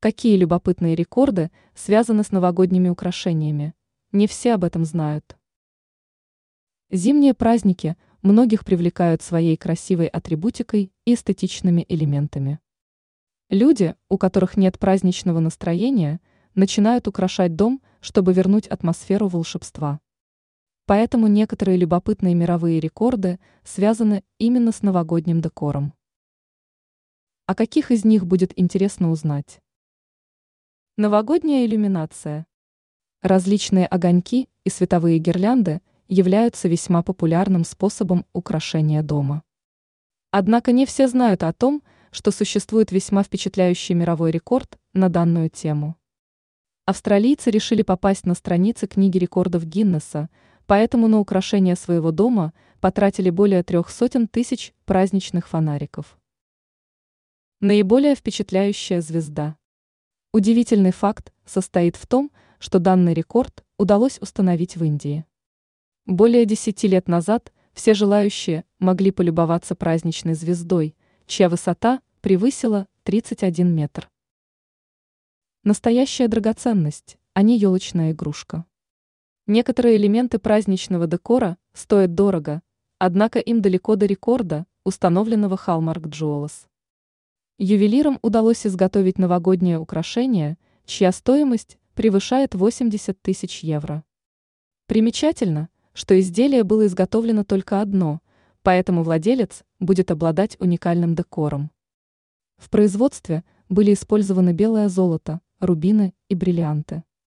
Какие любопытные рекорды связаны с новогодними украшениями? Не все об этом знают. Зимние праздники многих привлекают своей красивой атрибутикой и эстетичными элементами. Люди, у которых нет праздничного настроения, начинают украшать дом, чтобы вернуть атмосферу волшебства. Поэтому некоторые любопытные мировые рекорды связаны именно с новогодним декором. О каких из них будет интересно узнать? Новогодняя иллюминация. Различные огоньки и световые гирлянды являются весьма популярным способом украшения дома. Однако не все знают о том, что существует весьма впечатляющий мировой рекорд на данную тему. Австралийцы решили попасть на страницы книги рекордов Гиннесса, поэтому на украшение своего дома потратили более трех сотен тысяч праздничных фонариков. Наиболее впечатляющая звезда. Удивительный факт состоит в том, что данный рекорд удалось установить в Индии. Более десяти лет назад все желающие могли полюбоваться праздничной звездой, чья высота превысила 31 метр. Настоящая драгоценность, а не елочная игрушка. Некоторые элементы праздничного декора стоят дорого, однако им далеко до рекорда, установленного Hallmark Jewels. Ювелирам удалось изготовить новогоднее украшение, чья стоимость превышает 80 тысяч евро. Примечательно, что изделие было изготовлено только одно, поэтому владелец будет обладать уникальным декором. В производстве были использованы белое золото, рубины и бриллианты.